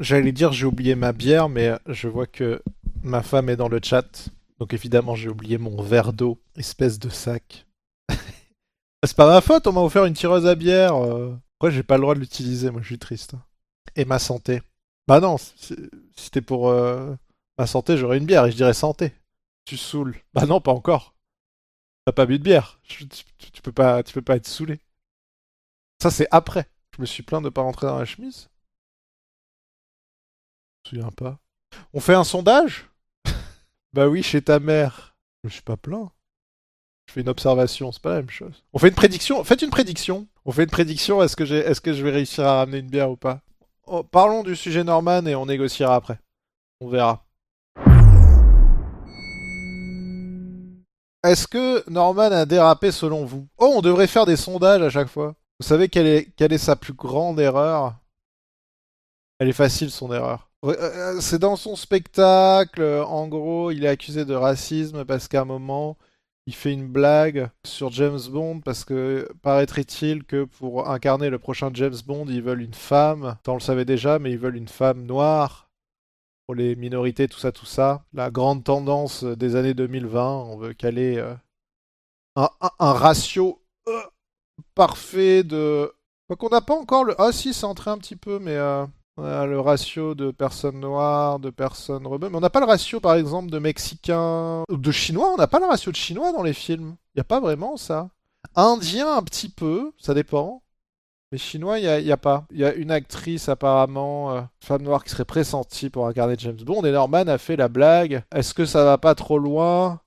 J'allais dire j'ai oublié ma bière, mais je vois que ma femme est dans le chat. Donc évidemment j'ai oublié mon verre d'eau, espèce de sac. c'est pas ma faute, on m'a offert une tireuse à bière. euh. Pourquoi j'ai pas le droit de l'utiliser Moi je suis triste. Et ma santé. Bah non, si c'était pour euh, ma santé, j'aurais une bière et je dirais santé. Tu saoules. Bah non, pas encore. T'as pas bu de bière. Tu, tu- peux pas, tu peux pas être saoulé. Ça c'est après. Je me suis plaint de pas rentrer dans la chemise. Je me souviens pas. On fait un sondage? Bah oui, chez ta mère. Je suis pas plaint. Je fais une observation, c'est pas la même chose. On fait une prédiction. Faites une prédiction. On fait une prédiction. Est-ce que est-ce que je vais réussir à ramener une bière ou pas? Oh, Parlons du sujet Norman et on négociera après. On verra. Est-ce que Norman a dérapé selon vous? Oh, on devrait faire des sondages à chaque fois. Vous savez est, quelle est sa plus grande erreur? Elle est facile son erreur. Ouais, euh, C'est dans son spectacle, euh, en gros, il est accusé de racisme parce qu'à un moment, il fait une blague sur James Bond parce que paraîtrait-il que pour incarner le prochain James Bond, ils veulent une femme. Ça, on le savait déjà, mais ils veulent une femme noire pour les minorités, tout ça, tout ça. La grande tendance euh, des années 2020, on veut caler euh, un, ratio euh, parfait de... Quoi qu'on n'a pas encore le... Ah si, c'est entré un petit peu, mais... euh, le ratio de personnes noires, de personnes rebelles. Mais on n'a pas le ratio, par exemple, de Mexicains... De Chinois, on n'a pas le ratio de Chinois dans les films. Il n'y a pas vraiment ça. Indien, un petit peu, ça dépend. Mais chinois, il n'y a, a pas. Il y a une actrice apparemment, euh, femme noire, qui serait pressentie pour incarner James Bond. Et Norman a fait la blague. Est-ce que ça va pas trop loin?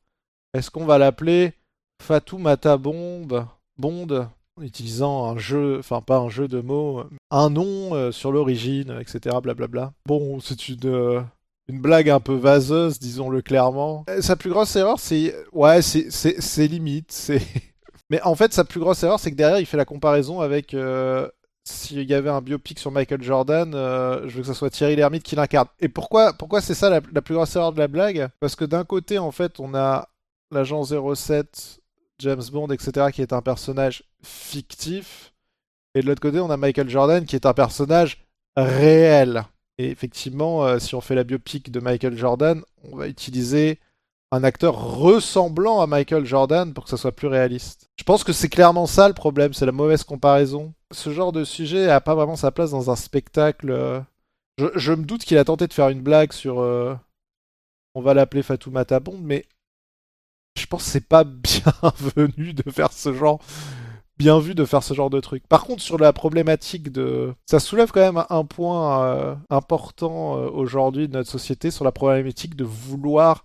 Est-ce qu'on va l'appeler Fatoumata Bond Bond en utilisant un jeu, enfin pas un jeu de mots, un nom euh, sur l'origine, etc. Blablabla. Bon, c'est une, euh, une blague un peu vaseuse, disons-le clairement. Euh, Sa plus grosse erreur, c'est... Ouais, c'est limite. Mais en fait, sa plus grosse erreur, c'est que derrière, il fait la comparaison avec euh, s'il y avait un biopic sur Michael Jordan, je veux que ce soit Thierry Lhermitte qui l'incarne. Et pourquoi, pourquoi c'est ça la, la plus grosse erreur de la blague? Parce que d'un côté, en fait, on a l'agent 07, James Bond, etc., qui est un personnage fictif. Et de l'autre côté, on a Michael Jordan, qui est un personnage réel. Et effectivement, euh, si on fait la biopic de Michael Jordan, on va utiliser un acteur ressemblant à Michael Jordan pour que ça soit plus réaliste. Je pense que c'est clairement ça le problème, c'est la mauvaise comparaison. Ce genre de sujet a pas vraiment sa place dans un spectacle. euh. Je, je me doute qu'il a tenté de faire une blague sur. euh, On va l'appeler Fatoumata Bond, mais je pense que c'est pas bienvenu de faire ce genre. Bien vu de faire ce genre de truc. Par contre, sur la problématique de. Ça soulève quand même un point euh, important euh, aujourd'hui de notre société sur la problématique de vouloir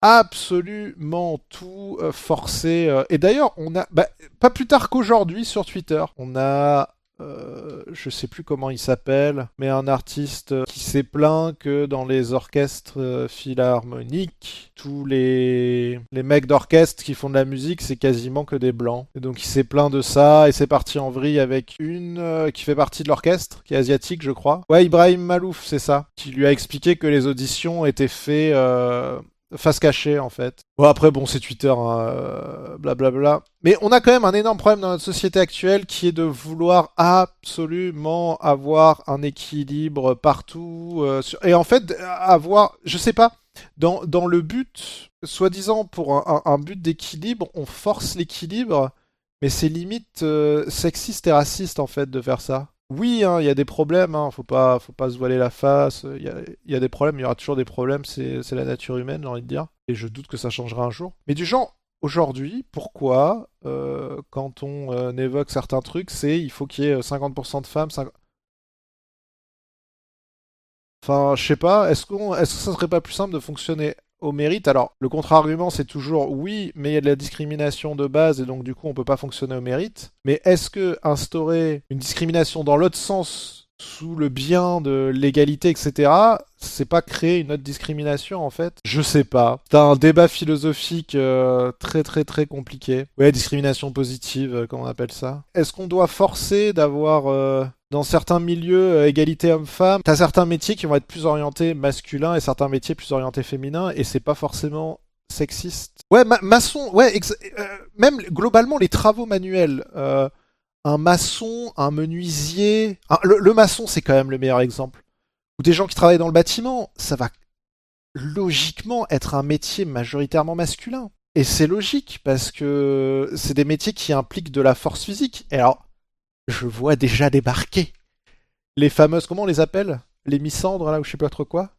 absolument tout euh, forcer. Et d'ailleurs, on a, bah, pas plus tard qu'aujourd'hui sur Twitter, on a, euh, je sais plus comment il s'appelle, mais un artiste qui s'est plaint que dans les orchestres euh, philharmoniques, tous les, les mecs d'orchestre qui font de la musique, c'est quasiment que des blancs. Et donc il s'est plaint de ça et c'est parti en vrille avec une euh, qui fait partie de l'orchestre, qui est asiatique, je crois. Ouais, Ibrahim Malouf, c'est ça, qui lui a expliqué que les auditions étaient faites. euh, face cachée en fait. Bon après bon c'est Twitter, hein, euh, blablabla. Mais on a quand même un énorme problème dans notre société actuelle qui est de vouloir absolument avoir un équilibre partout euh, et en fait avoir, je sais pas, dans, le but, soi-disant pour un but d'équilibre, on force l'équilibre, mais c'est limite euh, sexiste et raciste en fait de faire ça. Oui, hein, il y a des problèmes, hein, faut pas, faut pas se voiler la face. Il y a, des problèmes, il y aura toujours des problèmes, c'est la nature humaine, j'ai envie de dire. Et je doute que ça changera un jour. Mais du genre, aujourd'hui, pourquoi, euh, quand on euh, évoque certains trucs, c'est il faut qu'il y ait euh, 50% de femmes, 50... Enfin, je sais pas, est-ce est-ce que ça serait pas plus simple de fonctionner au mérite Alors, le contre-argument, c'est toujours oui, mais il y a de la discrimination de base et donc du coup, on peut pas fonctionner au mérite. Mais est-ce que instaurer une discrimination dans l'autre sens, sous le bien de l'égalité, etc., c'est pas créer une autre discrimination en fait? Je sais pas. C'est un débat philosophique euh, très très très compliqué. Ouais, discrimination positive, euh, comment on appelle ça? Est-ce qu'on doit forcer d'avoir euh, dans certains milieux, euh, égalité homme-femme, t'as certains métiers qui vont être plus orientés masculins et certains métiers plus orientés féminins, et c'est pas forcément sexiste. Ouais, ma- maçon, ouais, euh, même globalement les travaux manuels. euh, un maçon, un menuisier. le, le maçon, c'est quand même le meilleur exemple. ou des gens qui travaillent dans le bâtiment, ça va logiquement être un métier majoritairement masculin. Et c'est logique parce que c'est des métiers qui impliquent de la force physique. Et alors, je vois déjà débarquer les fameuses, comment on les appelle? Les misandres là ou je sais pas trop quoi?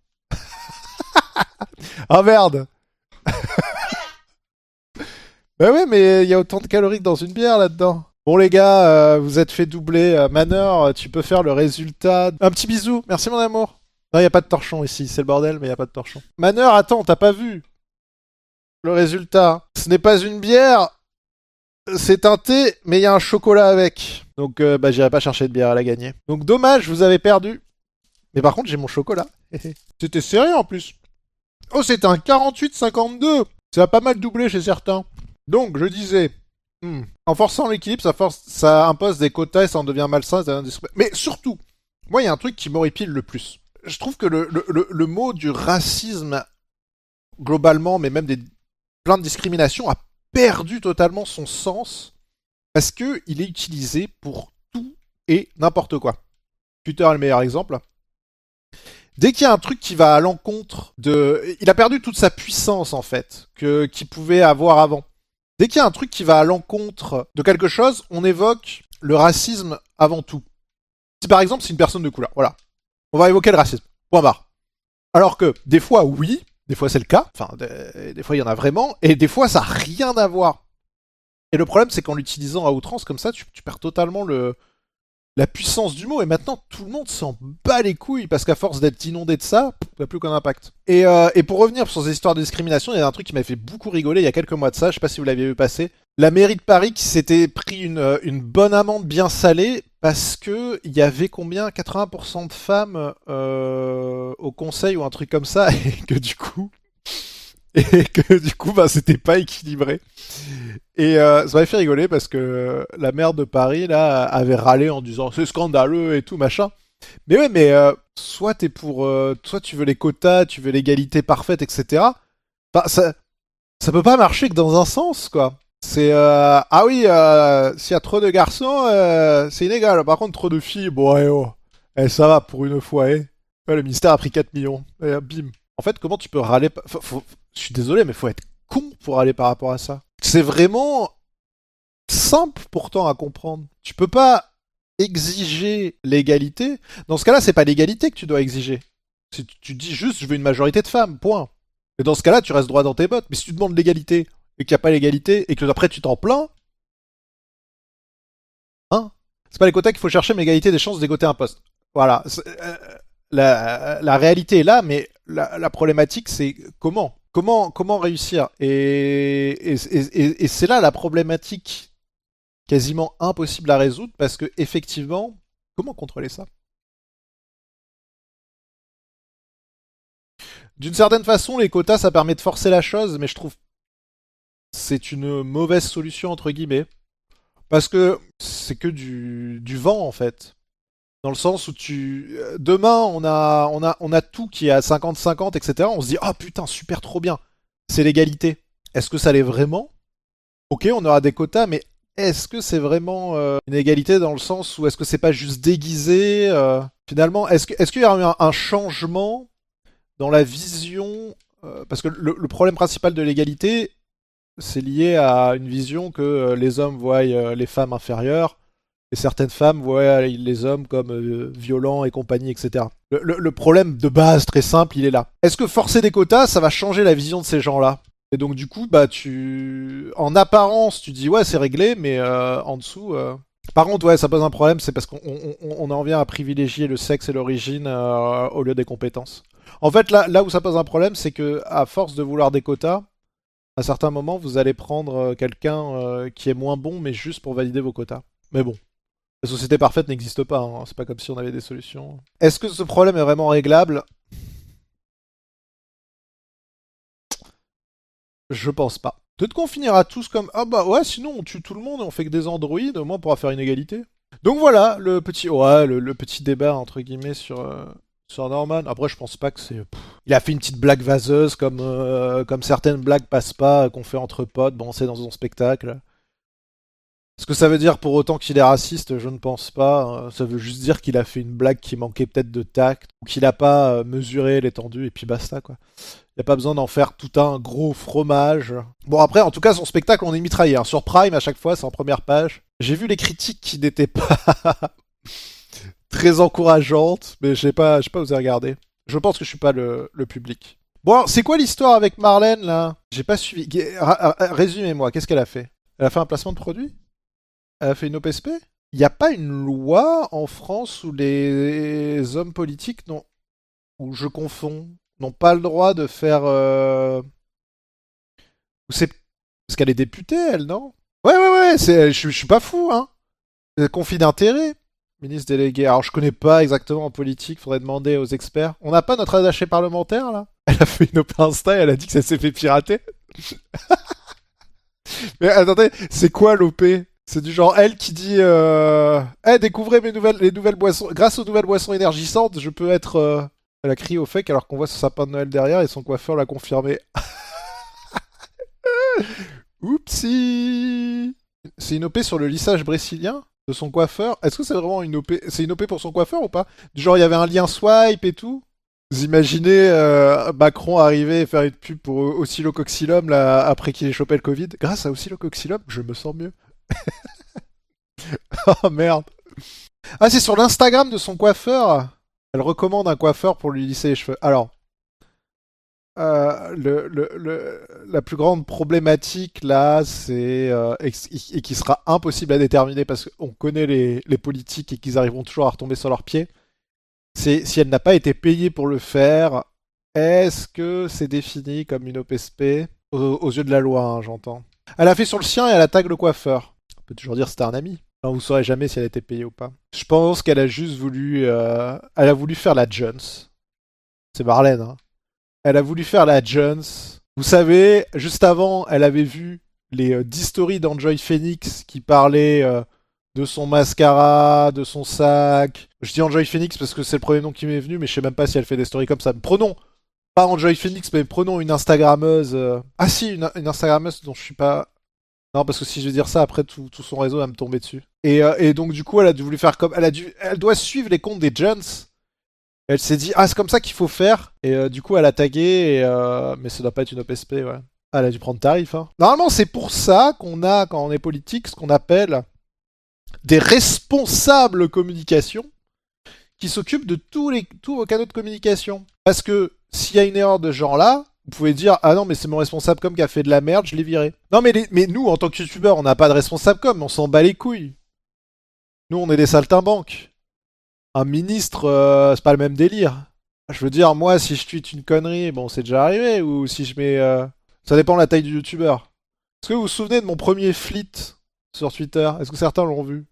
oh merde Bah ouais, mais il y a autant de calories dans une bière là-dedans. Bon les gars, euh, vous êtes fait doubler. Euh, Manor, tu peux faire le résultat. Un petit bisou, merci mon amour. Non, il n'y a pas de torchon ici, c'est le bordel, mais il n'y a pas de torchon. Manor, attends, t'as pas vu le résultat. Ce n'est pas une bière, c'est un thé, mais il y a un chocolat avec. Donc, euh, bah, j'irai pas chercher de bière à la gagner. Donc, dommage, vous avez perdu. Mais par contre, j'ai mon chocolat. C'était serré en plus. Oh, c'est un 48-52. Ça a pas mal doublé chez certains. Donc, je disais, hmm, en forçant l'équilibre, ça, ça impose des quotas et ça en devient malsain. Mais surtout, moi, il y a un truc qui m'horripile le plus. Je trouve que le, le, mot du racisme, globalement, mais même des plein de discrimination a perdu totalement son sens parce que il est utilisé pour tout et n'importe quoi. Twitter est le meilleur exemple. Dès qu'il y a un truc qui va à l'encontre de... Il a perdu toute sa puissance, en fait, que qu'il pouvait avoir avant. Dès qu'il y a un truc qui va à l'encontre de quelque chose, on évoque le racisme avant tout. Si par exemple c'est une personne de couleur, voilà. On va évoquer le racisme. Point barre. Alors que, des fois, oui, des fois c'est le cas, enfin des, fois il y en a vraiment, et des fois ça n'a rien à voir. Et le problème c'est qu'en l'utilisant à outrance comme ça, tu, perds totalement le, la puissance du mot, et maintenant tout le monde s'en bat les couilles, parce qu'à force d'être inondé de ça, il n'y a plus qu'un impact. Et, euh, et, pour revenir sur ces histoires de discrimination, il y a un truc qui m'a fait beaucoup rigoler il y a quelques mois de ça, je sais pas si vous l'aviez vu passer. La mairie de Paris qui s'était pris une, euh, une bonne amende bien salée parce que il y avait combien? 80% de femmes euh, au conseil ou un truc comme ça et que du coup et que du coup bah c'était pas équilibré. Et euh, ça m'avait fait rigoler parce que la maire de Paris là avait râlé en disant c'est scandaleux et tout machin. Mais ouais mais soit t'es pour soit tu veux les quotas tu veux l'égalité parfaite etc ça ça peut pas marcher que dans un sens quoi c'est euh, ah oui, euh, s'il y a trop de garçons, euh, c'est inégal. Par contre, trop de filles, bon, eh, oh. eh ça va pour une fois. Eh. le ministère a pris 4 millions. Et bim. En fait, comment tu peux râler Je suis désolé, mais faut être con pour râler par rapport à ça. C'est vraiment simple pourtant à comprendre. Tu peux pas exiger l'égalité. Dans ce cas-là, c'est pas l'égalité que tu dois exiger. Tu dis juste, je veux une majorité de femmes, point. Et dans ce cas-là, tu restes droit dans tes bottes. Mais si tu demandes l'égalité, et qu'il n'y a pas l'égalité, et que après tu t'en plains, hein C'est pas les quotas qu'il faut chercher, mais l'égalité des chances d'égalité un poste. Voilà. Euh, la, réalité est là, mais la, problématique c'est comment? Comment, comment réussir? Et, et, c'est là la problématique quasiment impossible à résoudre parce que effectivement, comment contrôler ça? D'une certaine façon, les quotas, ça permet de forcer la chose, mais je trouve c'est une mauvaise solution entre guillemets. Parce que c'est que du, vent en fait. Dans le sens où tu. Demain, on a, on a, on a tout qui est à 50-50, etc. On se dit, oh putain, super trop bien. C'est l'égalité. Est-ce que ça l'est vraiment? Ok, on aura des quotas, mais est-ce que c'est vraiment euh, une égalité dans le sens où est-ce que c'est pas juste déguisé euh, Finalement, est-ce qu'il est y a eu un, changement dans la vision? Euh, Parce que le problème principal de l'égalité, c'est lié à une vision que euh, les hommes voient euh, les femmes inférieures et certaines femmes voient les hommes comme euh, violents et compagnie, etc. Le, problème de base, très simple, il est là. Est-ce que forcer des quotas, ça va changer la vision de ces gens-là? Et donc du coup, bah tu, en apparence, tu dis ouais c'est réglé, mais en dessous. Par contre, ouais, ça pose un problème, c'est parce qu'on en vient à privilégier le sexe et l'origine au lieu des compétences. En fait, là, là où ça pose un problème, c'est que à force de vouloir des quotas, à certains moments, vous allez prendre euh, quelqu'un euh, qui est moins bon, mais juste pour valider vos quotas. Mais bon, la société parfaite n'existe pas, hein. c'est pas comme si on avait des solutions. Est-ce que ce problème est vraiment réglable? Je pense pas. Peut-être qu'on finira tous comme Ah bah ouais, sinon on tue tout le monde et on fait que des androïdes, au moins on pourra faire une égalité. Donc voilà, le petit, ouais, le, petit débat entre guillemets sur, euh, sur Norman. Après, je pense pas que c'est. Il a fait une petite blague vaseuse, comme, euh, certaines blagues passent pas, qu'on fait entre potes. Bon, c'est dans son spectacle. Ce que ça veut dire pour autant qu'il est raciste, je ne pense pas. Ça veut juste dire qu'il a fait une blague qui manquait peut-être de tact, ou qu'il n'a pas mesuré l'étendue, et puis basta, quoi. Il n'y a pas besoin d'en faire tout un gros fromage. Bon, après, en tout cas, son spectacle, on est mitraillé. Hein. Sur Prime, à chaque fois, c'est en première page. J'ai vu les critiques qui n'étaient pas très encourageantes, mais je n'ai pas, pas osé regarder. Je pense que je suis pas le, public. Bon, c'est quoi l'histoire avec Marlène, là? J'ai pas suivi. Résumez-moi, qu'est-ce qu'elle a fait? Elle a fait un placement de produit? Elle a fait une OPSP Il n'y a pas une loi en France où les hommes politiques n'ont... Où je confonds n'ont pas le droit de faire. Euh... C'est parce qu'elle est députée, elle, non? Ouais, ouais, ouais. C'est, je, suis pas fou, hein. Conflit d'intérêt, ministre délégué. Alors, je connais pas exactement en politique. Faudrait demander aux experts. On n'a pas notre attaché parlementaire là? Elle a fait une open Insta. Elle a dit que ça s'est fait pirater. Mais attendez, c'est quoi l'OP c'est du genre elle qui dit euh... Eh, découvrez mes nouvelles, les nouvelles boissons. Grâce aux nouvelles boissons énergisantes, je peux être euh, elle a crié au fake alors qu'on voit ce sapin de Noël derrière et son coiffeur l'a confirmé. Oupsie C'est une OP sur le lissage brésilien? Son coiffeur. Est-ce que c'est vraiment une OP C'est une OP pour son coiffeur ou pas? Du genre il y avait un lien swipe et tout? Vous imaginez euh, Macron arriver et faire une pub pour Oscillococylum là, après qu'il ait chopé le Covid? Grâce à Oscillococylum, je me sens mieux. oh merde Ah c'est sur l'Instagram de son coiffeur? Elle recommande un coiffeur pour lui lisser les cheveux. Alors, euh, la plus grande problématique là, c'est euh, et, qui sera impossible à déterminer parce qu'on connaît les, politiques et qu'ils arriveront toujours à retomber sur leurs pieds. C'est si elle n'a pas été payée pour le faire, est-ce que c'est défini comme une OPSP aux, yeux de la loi, hein, j'entends. Elle a fait sur le sien et elle attaque le coiffeur. On peut toujours dire c'était un ami. Non, vous saurez jamais si elle a été payée ou pas. Je pense qu'elle a juste voulu, euh, elle a voulu faire la Jones. C'est Marlène. Hein. Elle a voulu faire la Jones. Vous savez, juste avant, elle avait vu les euh, 10 stories d'Enjoy Phoenix qui parlaient euh, de son mascara, de son sac. Je dis Enjoy Phoenix parce que c'est le premier nom qui m'est venu, mais je sais même pas si elle fait des stories comme ça. prenons, pas Enjoy Phoenix, mais prenons une Instagrammeuse. Euh, ah si, une, Instagrammeuse dont je suis pas non, parce que si je veux dire ça, après tout, son réseau va me tomber dessus. Et, euh, et, donc du coup, elle a voulu faire comme, elle a dû, elle doit suivre les comptes des Jones. Elle s'est dit ah c'est comme ça qu'il faut faire. Et euh, du coup, elle a tagué. Et, euh, mais ça doit pas être une OPSP, ouais. Ah, elle a dû prendre tarif. Hein. Normalement, c'est pour ça qu'on a quand on est politique ce qu'on appelle des responsables communication qui s'occupent de tous les tous vos canaux de communication. Parce que s'il y a une erreur de genre là, vous pouvez dire ah non mais c'est mon responsable com qui a fait de la merde, je l'ai viré. Non mais, mais nous en tant que youtubeur on n'a pas de responsable com, on s'en bat les couilles. Nous on est des saltimbanques. Un ministre euh, c'est pas le même délire. Je veux dire moi si je tweete une connerie, bon c'est déjà arrivé ou si je mets euh, ça dépend de la taille du youtubeur. Est-ce que vous vous souvenez de mon premier flit sur Twitter? Est-ce que certains l'ont vu?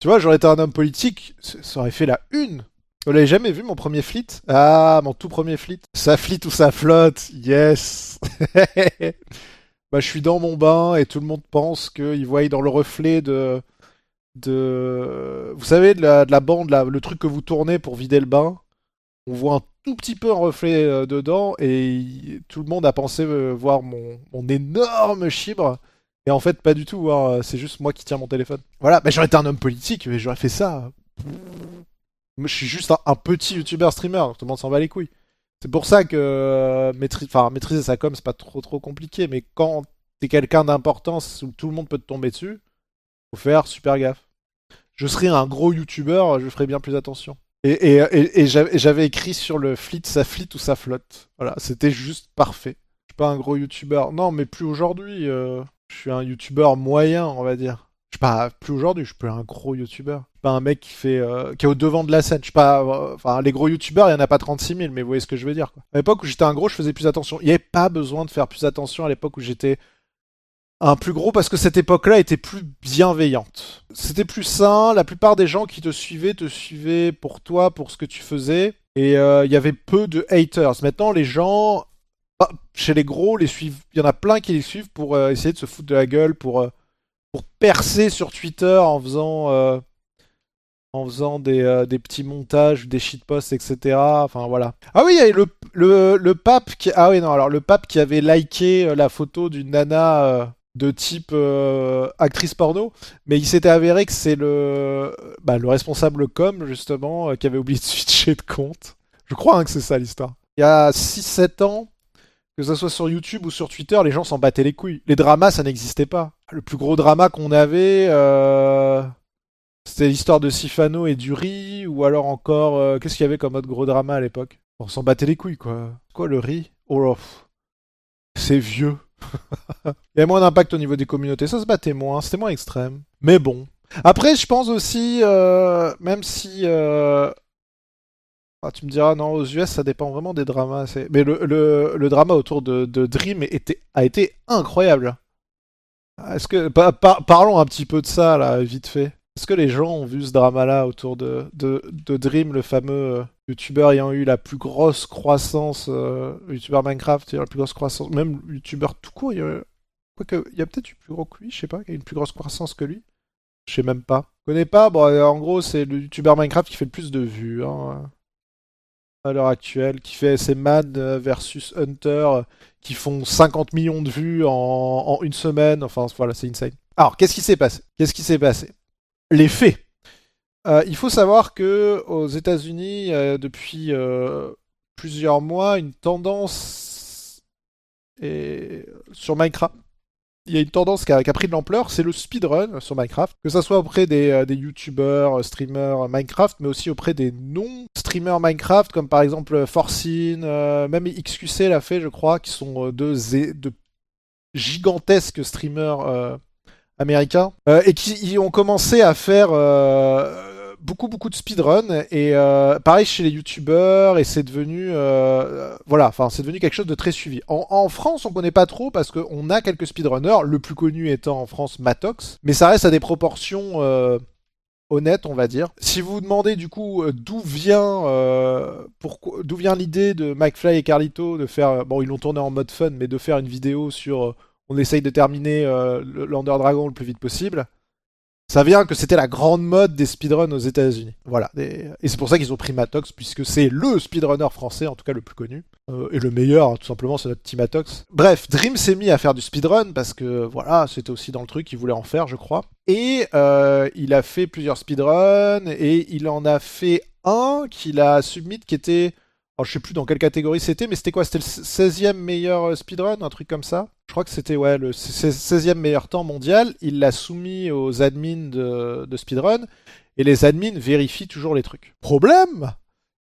Tu vois, j'aurais été un homme politique, ça aurait fait la une. Vous l'avez jamais vu mon premier flit? Ah, mon tout premier flit. Ça flit ou ça flotte Yes Bah, je suis dans mon bain et tout le monde pense qu'il voit dans le reflet de. De. Vous savez, de la, de la bande, le truc que vous tournez pour vider le bain. On voit un tout petit peu un reflet euh, dedans et tout le monde a pensé euh, voir mon, énorme chibre. Et en fait, pas du tout. Hein. C'est juste moi qui tiens mon téléphone. Voilà, bah, j'aurais été un homme politique, mais j'aurais fait ça je suis juste un, petit youtubeur streamer, tout le monde s'en va les couilles. C'est pour ça que euh, maîtriser sa com, c'est pas trop trop compliqué, mais quand t'es quelqu'un d'importance où tout le monde peut te tomber dessus, faire super gaffe. Je serais un gros youtubeur, je ferais bien plus attention. Et, et, j'avais écrit sur le flit, ça flit ou ça flotte. Voilà, c'était juste parfait. Je suis pas un gros youtubeur. Non, mais plus aujourd'hui. Euh, je suis un youtubeur moyen, on va dire. Je suis pas plus aujourd'hui, je suis plus un gros youtubeur. Je suis pas un mec qui fait euh, qui est au devant de la scène. Je suis pas euh, enfin les gros youtubeurs, il y en a pas 36 000, mais vous voyez ce que je veux dire quoi. À l'époque où j'étais un gros, je faisais plus attention. Il n'y avait pas besoin de faire plus attention à l'époque où j'étais un plus gros parce que cette époque-là était plus bienveillante. C'était plus sain, la plupart des gens qui te suivaient te suivaient pour toi, pour ce que tu faisais et euh, il y avait peu de haters. Maintenant les gens bah, chez les gros les suivent, il y en a plein qui les suivent pour essayer de se foutre de la gueule pour pour percer sur Twitter en faisant euh, en faisant des, euh, des, petits montages, des shitposts, etc. Enfin voilà. Ah oui, le, le, le, pape qui ah oui non alors le pape qui avait liké euh, la photo d'une nana de type euh, actrice porno, mais il s'était avéré que c'est le, bah, le responsable com, justement, euh, qui avait oublié de switcher de compte. Je crois hein, que c'est ça l'histoire. Il y a 6-7 ans, que ce soit sur YouTube ou sur Twitter, les gens s'en battaient les couilles. Les dramas, ça n'existait pas. Le plus gros drama qu'on avait, euh, c'était l'histoire de Sifano et du riz, ou alors encore, euh, qu'est-ce qu'il y avait comme autre gros drama à l'époque? On s'en battait les couilles, quoi. Quoi, le riz? Oh c'est vieux. Il y avait moins d'impact au niveau des communautés, ça se battait moins, c'était moins extrême. Mais bon. Après, je pense aussi, euh, même si... Euh... Ah, tu me diras, non, aux US, ça dépend vraiment des dramas. Mais le, le, le, drama autour de, Dream a été incroyable. Est-ce que... parlons un petit peu de ça, là, vite fait. Est-ce que les gens ont vu ce drama-là autour de, Dream, le fameux euh, youtubeur ayant eu la plus grosse croissance, euh, youtubeur Minecraft, la plus grosse croissance, même youtubeur tout court, il y a, il y a peut-être eu plus gros que lui, je sais pas, une plus grosse croissance que lui. Je sais même pas. Je connais pas, bon, euh, en gros, c'est le youtubeur Minecraft qui fait le plus de vues, hein, à l'heure actuelle, qui fait ses Mad versus Hunter, qui font 50 millions de vues en, en une semaine, enfin voilà, c'est insane. Alors, qu'est-ce qui s'est passé? Qu'est-ce qui s'est passé? Les faits. Euh, il faut savoir que aux États-Unis, euh, depuis euh, plusieurs mois, une tendance sur Minecraft. Il y a une tendance qui a, pris de l'ampleur, c'est le speedrun sur Minecraft. Que ce soit auprès des, des youtubeurs, streamers Minecraft, mais aussi auprès des non-streamers Minecraft, comme par exemple Forcine, même XQC l'a fait, je crois, qui sont deux, de gigantesques streamers américains, euh, et qui ont commencé à faire euh, beaucoup beaucoup de speedrun. Et euh, pareil chez les youtubeurs et c'est devenu voilà enfin c'est devenu quelque chose de très suivi. En, France on connaît pas trop parce qu'on a quelques speedrunners le plus connu étant en France Matox. Mais ça reste à des proportions honnêtes on va dire. Si vous vous demandez du coup d'où vient d'où vient l'idée de McFly et Carlito de faire bon ils l'ont tourné en mode fun mais de faire une vidéo sur on essaye de terminer euh, Dragon le plus vite possible. Ça vient que c'était la grande mode des speedruns aux États-Unis. Voilà. Et c'est pour ça qu'ils ont pris Matox, puisque c'est le speedrunner français, en tout cas le plus connu. Euh, et le meilleur, hein, tout simplement, c'est notre team Matox. Bref, Dream s'est mis à faire du speedrun, parce que voilà, c'était aussi dans le truc, il voulait en faire, je crois. Et euh, il a fait plusieurs speedruns, et il en a fait un qu'il a submit qui était alors, je sais plus dans quelle catégorie c'était, mais c'était quoi? C'était le 16e meilleur euh, speedrun, un truc comme ça? Je crois que c'était ouais, le 16e meilleur temps mondial. Il l'a soumis aux admins de, de speedrun, et les admins vérifient toujours les trucs. Problème?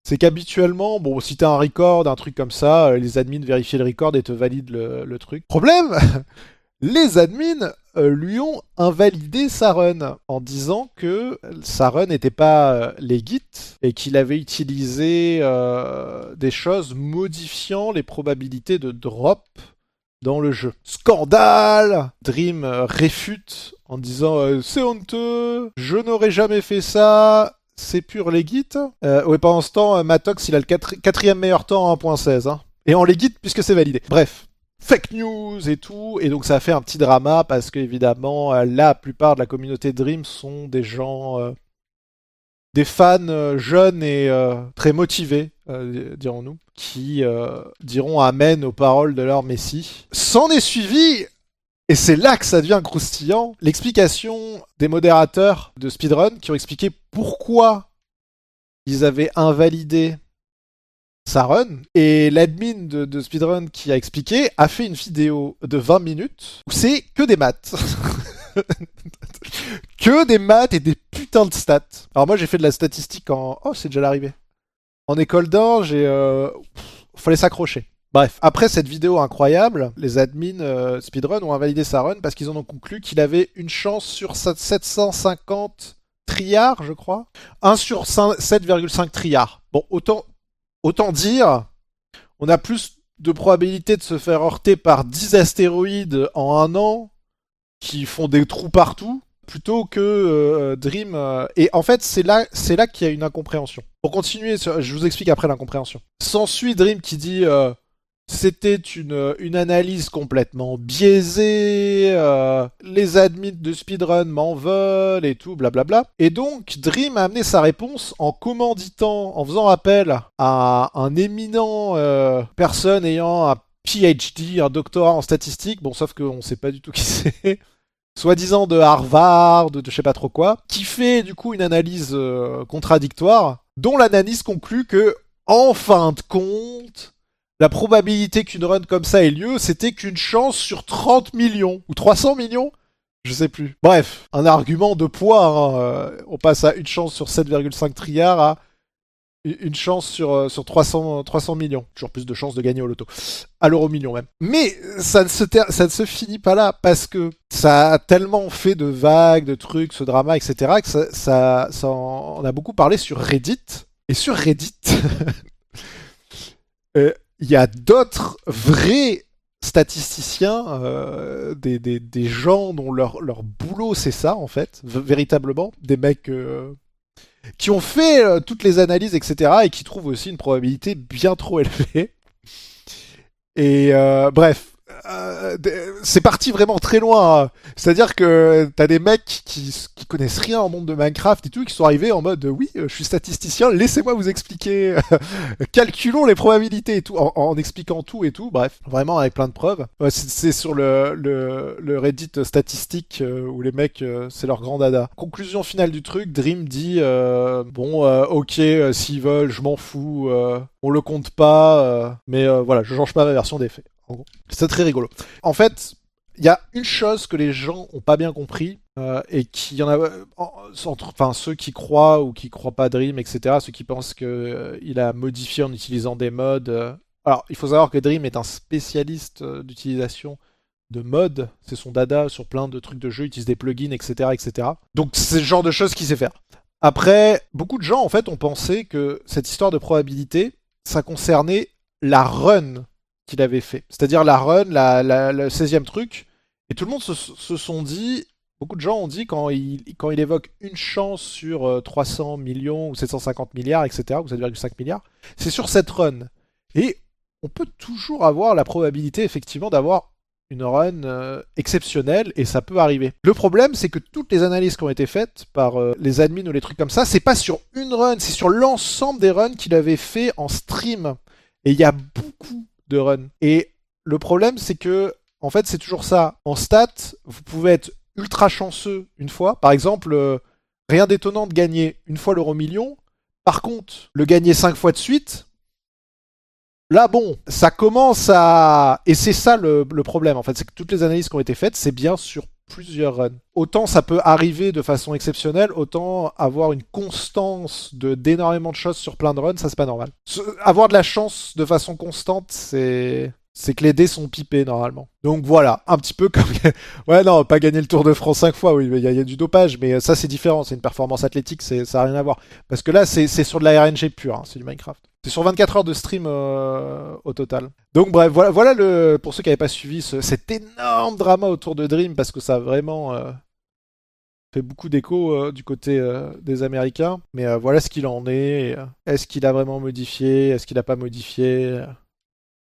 C'est qu'habituellement, bon, si t'as un record, un truc comme ça, euh, les admins vérifient le record et te valident le, le truc. Problème? Les admins euh, lui ont invalidé sa run en disant que sa run n'était pas euh, legit et qu'il avait utilisé euh, des choses modifiant les probabilités de drop dans le jeu. Scandale Dream réfute en disant c'est honteux, je n'aurais jamais fait ça, c'est pur legit. Euh, ouais, pendant ce temps, Matox il a le quatrième meilleur temps en 1.16. Hein. Et en legit puisque c'est validé. Bref, fake news et tout, et donc ça fait un petit drama parce que évidemment euh, la plupart de la communauté Dream sont des gens, euh, des fans euh, jeunes et très motivés, dirons-nous, qui diront amen aux paroles de leur messie. S'en est suivi, et c'est là que ça devient croustillant, l'explication des modérateurs de speedrun qui ont expliqué pourquoi ils avaient invalidé sa run. Et l'admin de, Speedrun qui a expliqué a fait une vidéo de 20 minutes où c'est que des maths. que des maths et des putains de stats. Alors moi j'ai fait de la statistique en... Oh c'est déjà l'arrivée. En école d'or j'ai... Euh... Fallait s'accrocher. Bref, après cette vidéo incroyable, les admins euh, Speedrun ont invalidé sa run parce qu'ils en ont conclu qu'il avait une chance sur 750 triards, je crois. 1 sur 7,5 triards. Bon, autant Autant dire, on a plus de probabilité de se faire heurter par 10 astéroïdes en un an qui font des trous partout plutôt que euh, Dream. Euh, et en fait, c'est là, c'est là qu'il y a une incompréhension. Pour continuer, je vous explique après l'incompréhension. S'ensuit Dream qui dit euh, c'était une, analyse complètement biaisée, euh, les admins de speedrun m'en veulent et tout, blablabla. Et donc, Dream a amené sa réponse en commanditant, en faisant appel à un éminent euh, personne ayant PhD, un doctorat en statistique, bon, sauf qu'on sait pas du tout qui c'est, soi-disant de Harvard, de, je sais pas trop quoi, qui fait du coup une analyse euh, contradictoire, dont l'analyse conclut que, en fin de compte, la probabilité qu'une run comme ça ait lieu, c'était qu'une chance sur 30 millions, ou 300 millions je sais plus. Bref, un argument de poids. Hein, euh, on passe à une chance sur 7,5 trilliards à une chance sur, euh, sur 300, 300 millions. Toujours plus de chances de gagner au loto. À l'euro million même. Mais ça ne, se ça finit pas là parce que ça a tellement fait de vagues, de trucs, ce drama, etc. ça, ça, on a beaucoup parlé sur Reddit. Et sur Reddit, euh, il y a d'autres vrais statisticiens, euh, des, des, des, gens dont leur, leur boulot c'est ça en fait, véritablement, des mecs euh, qui ont fait euh, toutes les analyses, etc., et qui trouvent aussi une probabilité bien trop élevée. Et euh, bref, euh, c'est parti vraiment très loin. Hein. C'est-à-dire que t'as des mecs qui, qui connaissent rien au monde de Minecraft et tout, qui sont arrivés en mode oui, je suis statisticien, laissez-moi vous expliquer, calculons les probabilités et tout, en, expliquant tout et tout. Bref, vraiment avec plein de preuves. c'est sur le, le, le, Reddit statistique euh, où les mecs, euh, c'est leur grand dada. Conclusion finale du truc, Dream dit bon, ok, s'ils veulent, je m'en fous, on le compte pas, mais voilà, je change pas ma version des faits. C'est très rigolo. En fait, il y a une chose que les gens ont pas bien compris euh, et qui y en a euh, enfin ceux qui croient ou qui croient pas Dream etc ceux qui pensent que euh, il a modifié en utilisant des modes alors il faut savoir que Dream est un spécialiste d'utilisation de modes. C'est son dada sur plein de trucs de jeu il utilise des plugins etc etc donc c'est le genre de choses qu'il sait faire. Après beaucoup de gens en fait ont pensé que cette histoire de probabilité ça concernait la run qu'il avait fait. C'est-à-dire la run, la, le 16e truc. Et tout le monde se, sont dit, beaucoup de gens ont dit quand il, évoque une chance sur 300 euh, millions ou 750 milliards, etc., ou 7,5 milliards, c'est sur cette run. Et on peut toujours avoir la probabilité effectivement d'avoir une run euh, exceptionnelle et ça peut arriver. Le problème, c'est que toutes les analyses qui ont été faites par euh, les admins ou les trucs comme ça, c'est pas sur une run, c'est sur l'ensemble des runs qu'il avait fait en stream. Et il y a beaucoup de run. Et le problème, c'est que, en fait, c'est toujours ça. En stats, vous pouvez être ultra chanceux une fois. Par exemple, euh, rien d'étonnant de gagner une fois l'euro million. Par contre, le gagner cinq fois de suite, là, bon, ça commence à. Et c'est ça le, problème, en fait. C'est que toutes les analyses qui ont été faites, c'est bien sur plusieurs. Autant ça peut arriver de façon exceptionnelle, autant avoir une constance de d'énormément de choses sur plein de runs, ça c'est pas normal. avoir de la chance de façon constante, c'est c'est que les dés sont pipés normalement. Donc voilà, un petit peu comme... ouais non, pas gagner le Tour de France 5 fois, oui, il y, a du dopage, mais ça c'est différent, c'est une performance athlétique, ça n'a rien à voir. Parce que là c'est sur de la RNG pure, hein, c'est du Minecraft. C'est sur 24 heures de stream euh, au total. Donc bref, voilà, voilà le, pour ceux qui n'avaient pas suivi cet énorme drama autour de Dream, parce que ça a vraiment euh, fait beaucoup d'écho euh, du côté des Américains. Mais voilà ce qu'il en est. Est-ce qu'il a vraiment modifié Est-ce qu'il n'a pas modifié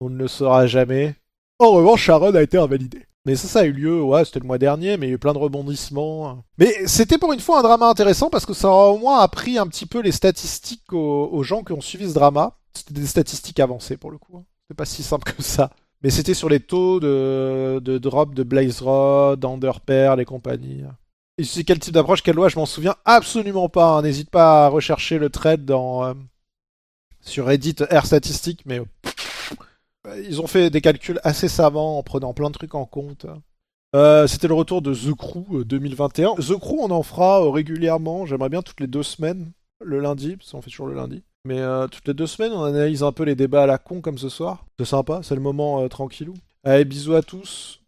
On ne le saura jamais. En revanche, Sharon a été invalidé. Mais ça, ça a eu lieu, ouais, c'était le mois dernier, mais il y a eu plein de rebondissements. Mais c'était pour une fois un drama intéressant parce que ça aura au moins appris un petit peu les statistiques aux, gens qui ont suivi ce drama. C'était des statistiques avancées pour le coup. Hein. C'était pas si simple que ça. Mais c'était sur les taux de, drop de Blaze Rod, et compagnie. Et c'est quel type d'approche, quelle loi, je m'en souviens absolument pas. Hein. N'hésite pas à rechercher le trade dans, euh, sur Reddit R Statistiques, mais ils ont fait des calculs assez savants en prenant plein de trucs en compte. Euh, c'était le retour de The Crew 2021. Euh, The Crew, on en fera euh, régulièrement. J'aimerais bien toutes les deux semaines, le lundi, parce qu'on fait toujours le lundi. Mais toutes les deux semaines, on analyse un peu les débats à la con comme ce soir. C'est sympa, c'est le moment tranquillou. Allez, bisous à tous.